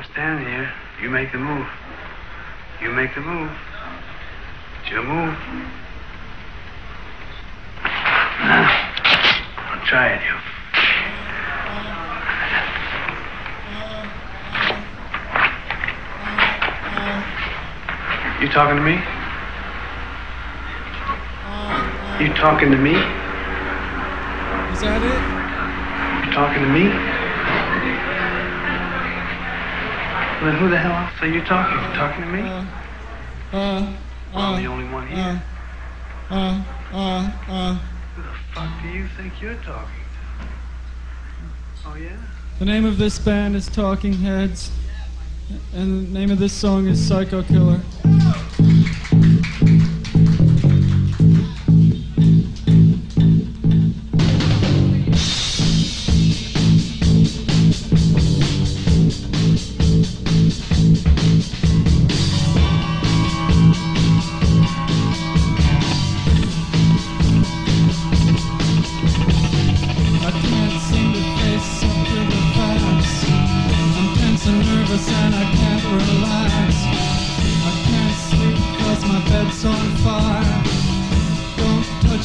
I'm standing here. You make the move. You make the move. It's your move. Now, I'm try it, you. You talking to me? You talking to me? Is that it? You talking to me? Well, then who the hell else are you talking? You talking to me? Uh, I'm the only one here. uh, uh, uh. Who the fuck do you think you're talking to? Oh, yeah? The name of this band is Talking Heads, and the name of this song is Psycho Killer.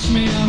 Me, I'm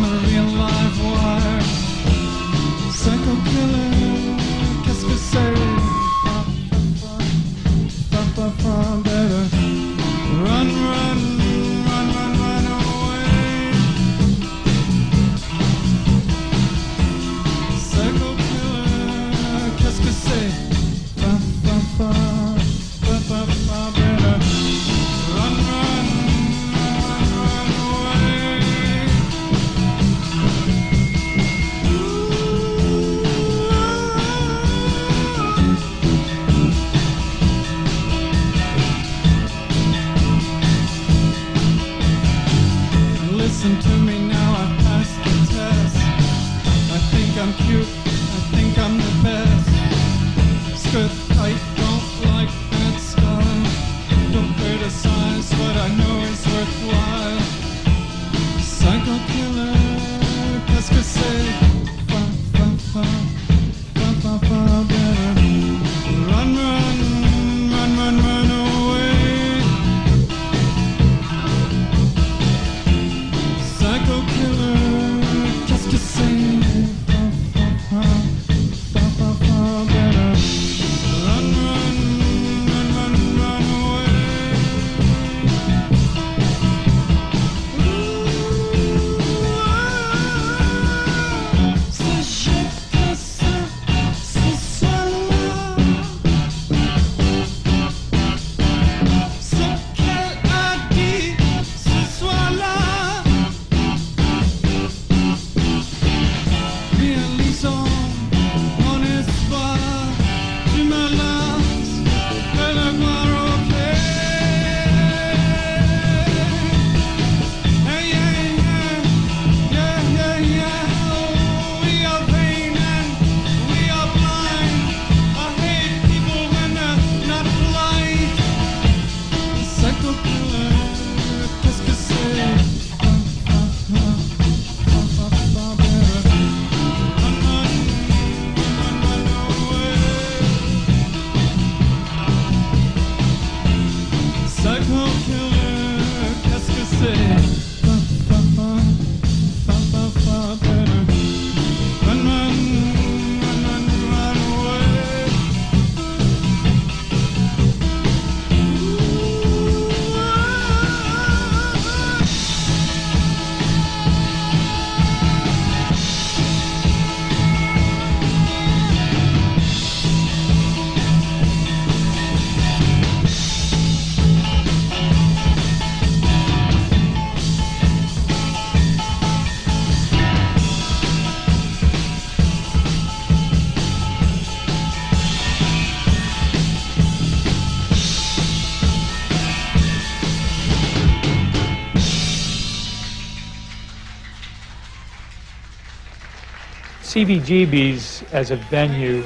CBGB's as a venue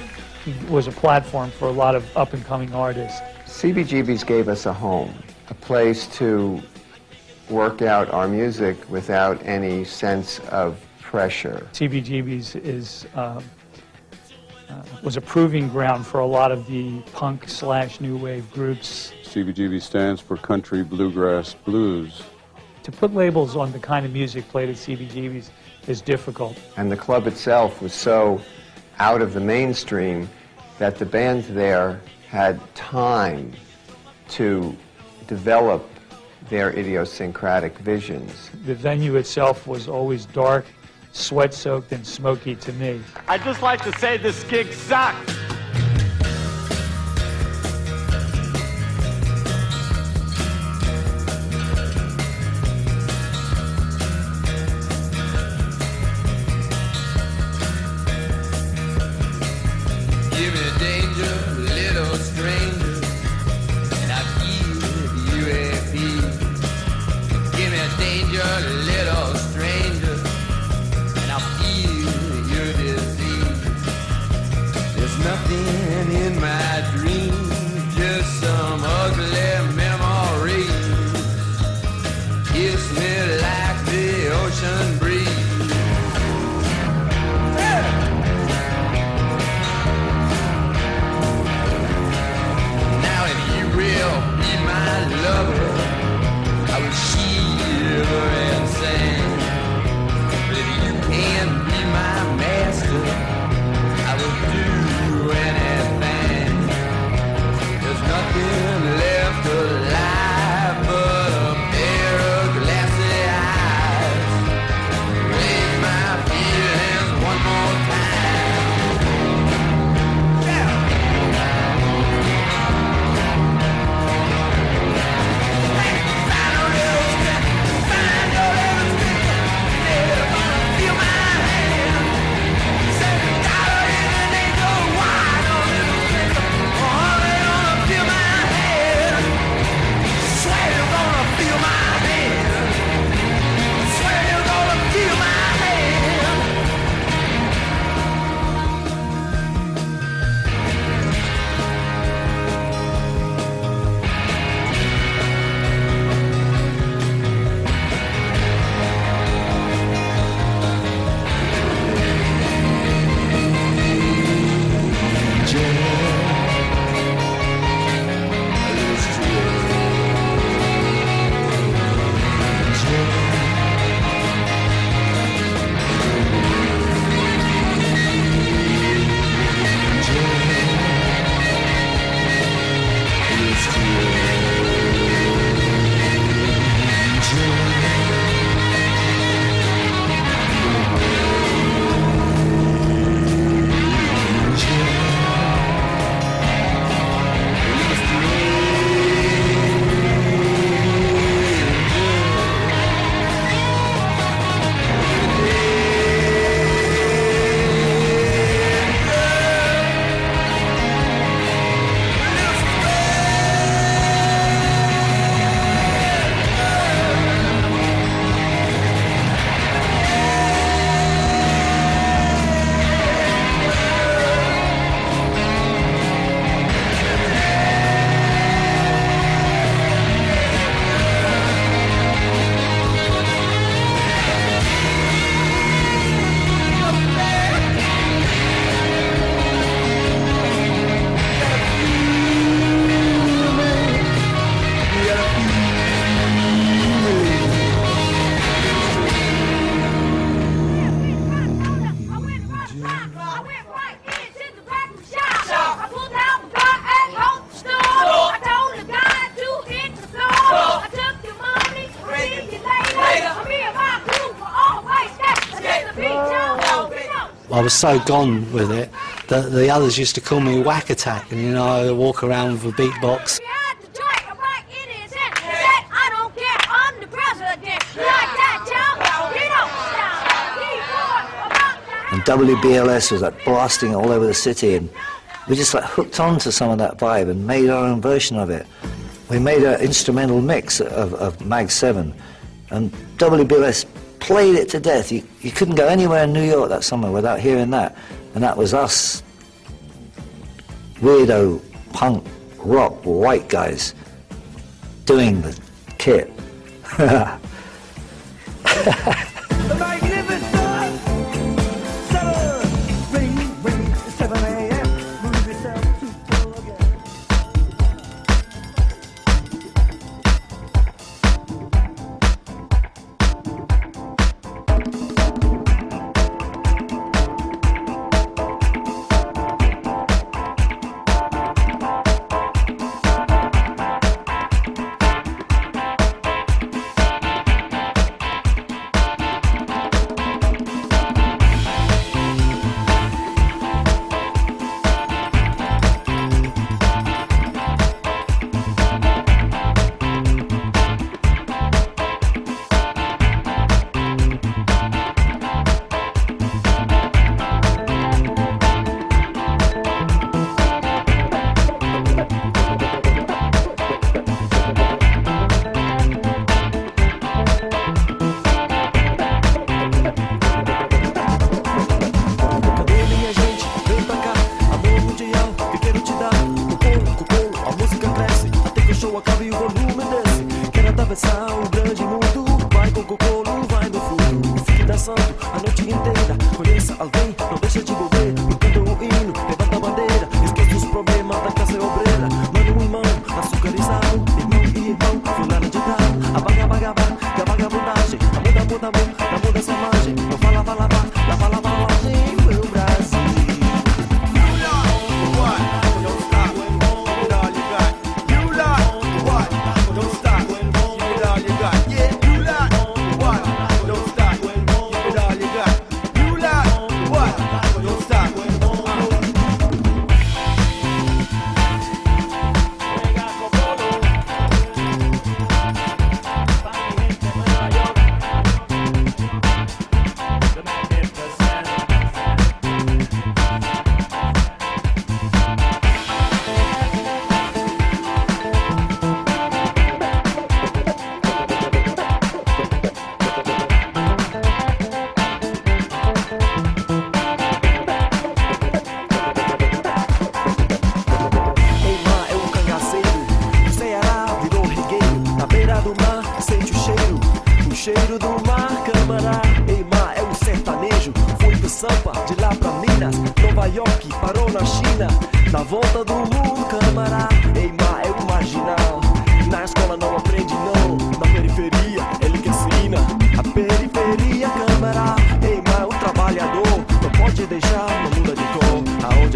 was a platform for a lot of up and coming artists. CBGB's gave us a home, a place to work out our music without any sense of pressure. CBGB's is um, uh, was a proving ground for a lot of the punk slash new wave groups. CBGB stands for Country Bluegrass Blues. To put labels on the kind of music played at CBGB's is difficult. And the club itself was so out of the mainstream that the band there had time to develop their idiosyncratic visions. The venue itself was always dark, sweat soaked, and smoky to me. I'd just like to say this gig sucks. Was so gone with it that the others used to call me Whack Attack, and you know, I walk around with a beatbox. Behind the joint, I'm right in his head. Said, I don't care, I'm the president. Like that, Joe? You don't stop. Keep on about the And WBLS was like blasting all over the city, and we just like hooked on to some of that vibe and made our own version of it. We made an instrumental mix of, of Mag 7, and WBLS played it to death. You, you couldn't go anywhere in New York that summer without hearing that, and that was us, weirdo punk rock white guys, doing the kit. A muda, muda, muda, a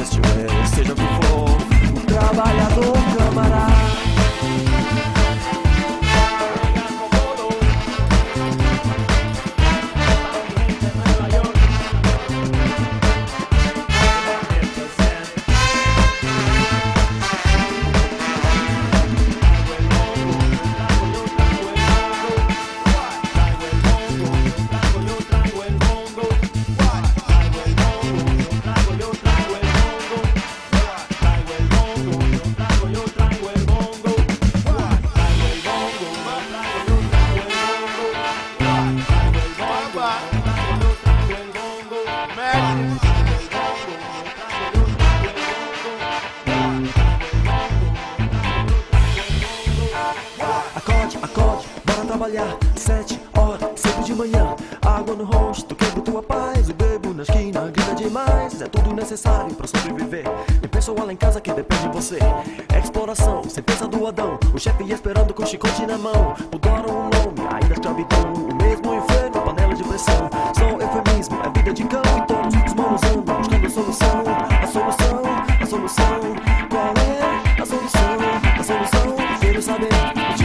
Aonde estiver, seja o que Sete horas, sempre de manhã. Água no rosto, quebro tua paz. O bebo na esquina, grita demais. É tudo necessário pra sobreviver. Tem pessoa lá em casa que depende de você. Exploração, sentença do Adão. O chefe esperando com chicote na mão. Mudaram o nome, ainda escravidão. O mesmo inferno, panela de pressão. Só eufemismo, é vida de cão. E todos os manos andam buscando a solução. A solução, a solução. Qual é a solução? A solução, quero saber.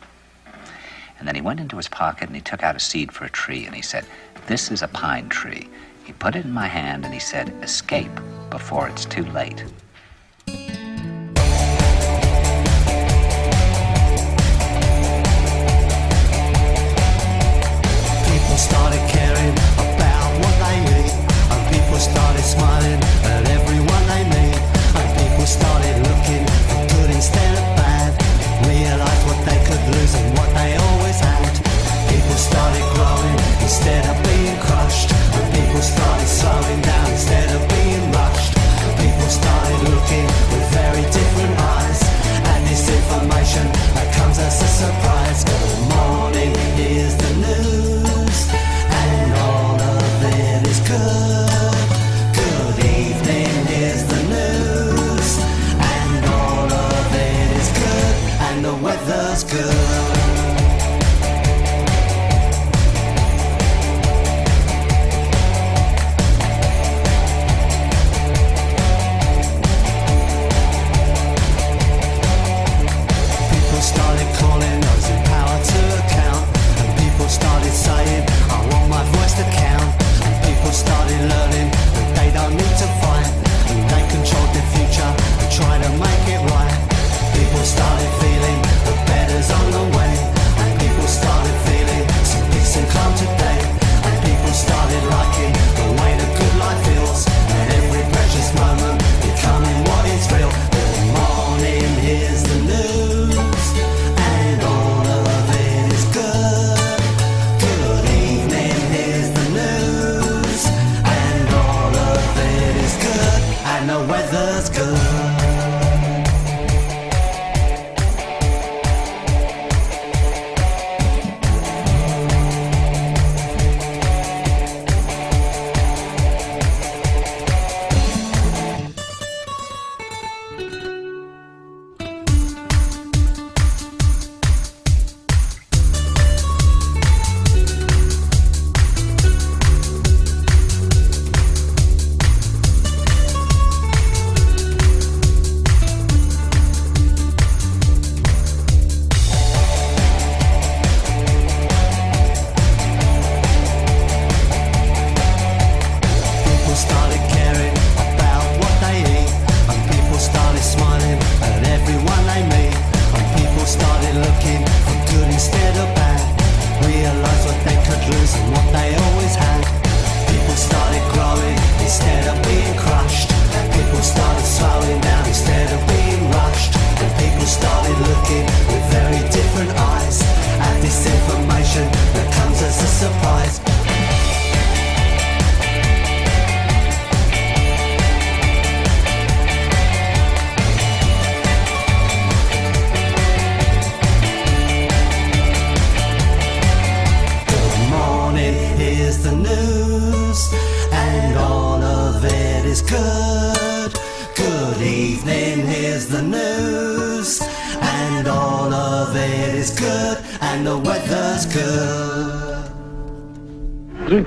And then he went into his pocket and he took out a seed for a tree and he said, This is a pine tree. He put it in my hand and he said, Escape before it's too late.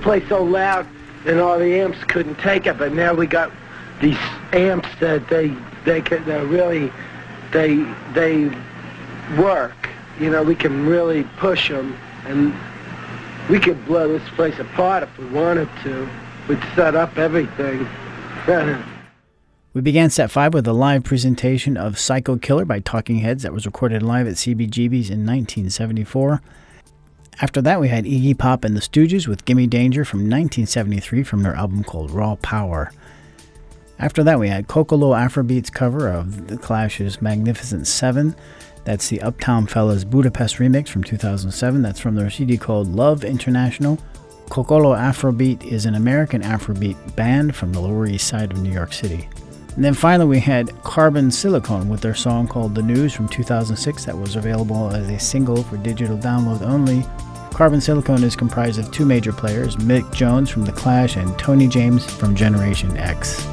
Play so loud and all the amps couldn't take it, but now we got these amps that they they uh, really they they work. You know, we can really push them, and we could blow this place apart if we wanted to. We'd set up everything. We began set five with a live presentation of Psycho Killer by Talking Heads that was recorded live at CBGB's in 1974. After that, we had Iggy Pop and the Stooges with Gimme Danger from 1973 from their album called Raw Power. After that, we had Kokolo Afrobeats cover of The Clash's Magnificent Seven. That's the Uptown Fellas Budapest remix from 2007. That's from their CD called Love International. Kokolo Afrobeat is an American Afrobeat band from the Lower East Side of New York City. And then finally, we had Carbon Silicon with their song called The News from 2006 that was available as a single for digital download only. Carbon Silicon is comprised of two major players Mick Jones from The Clash and Tony James from Generation X.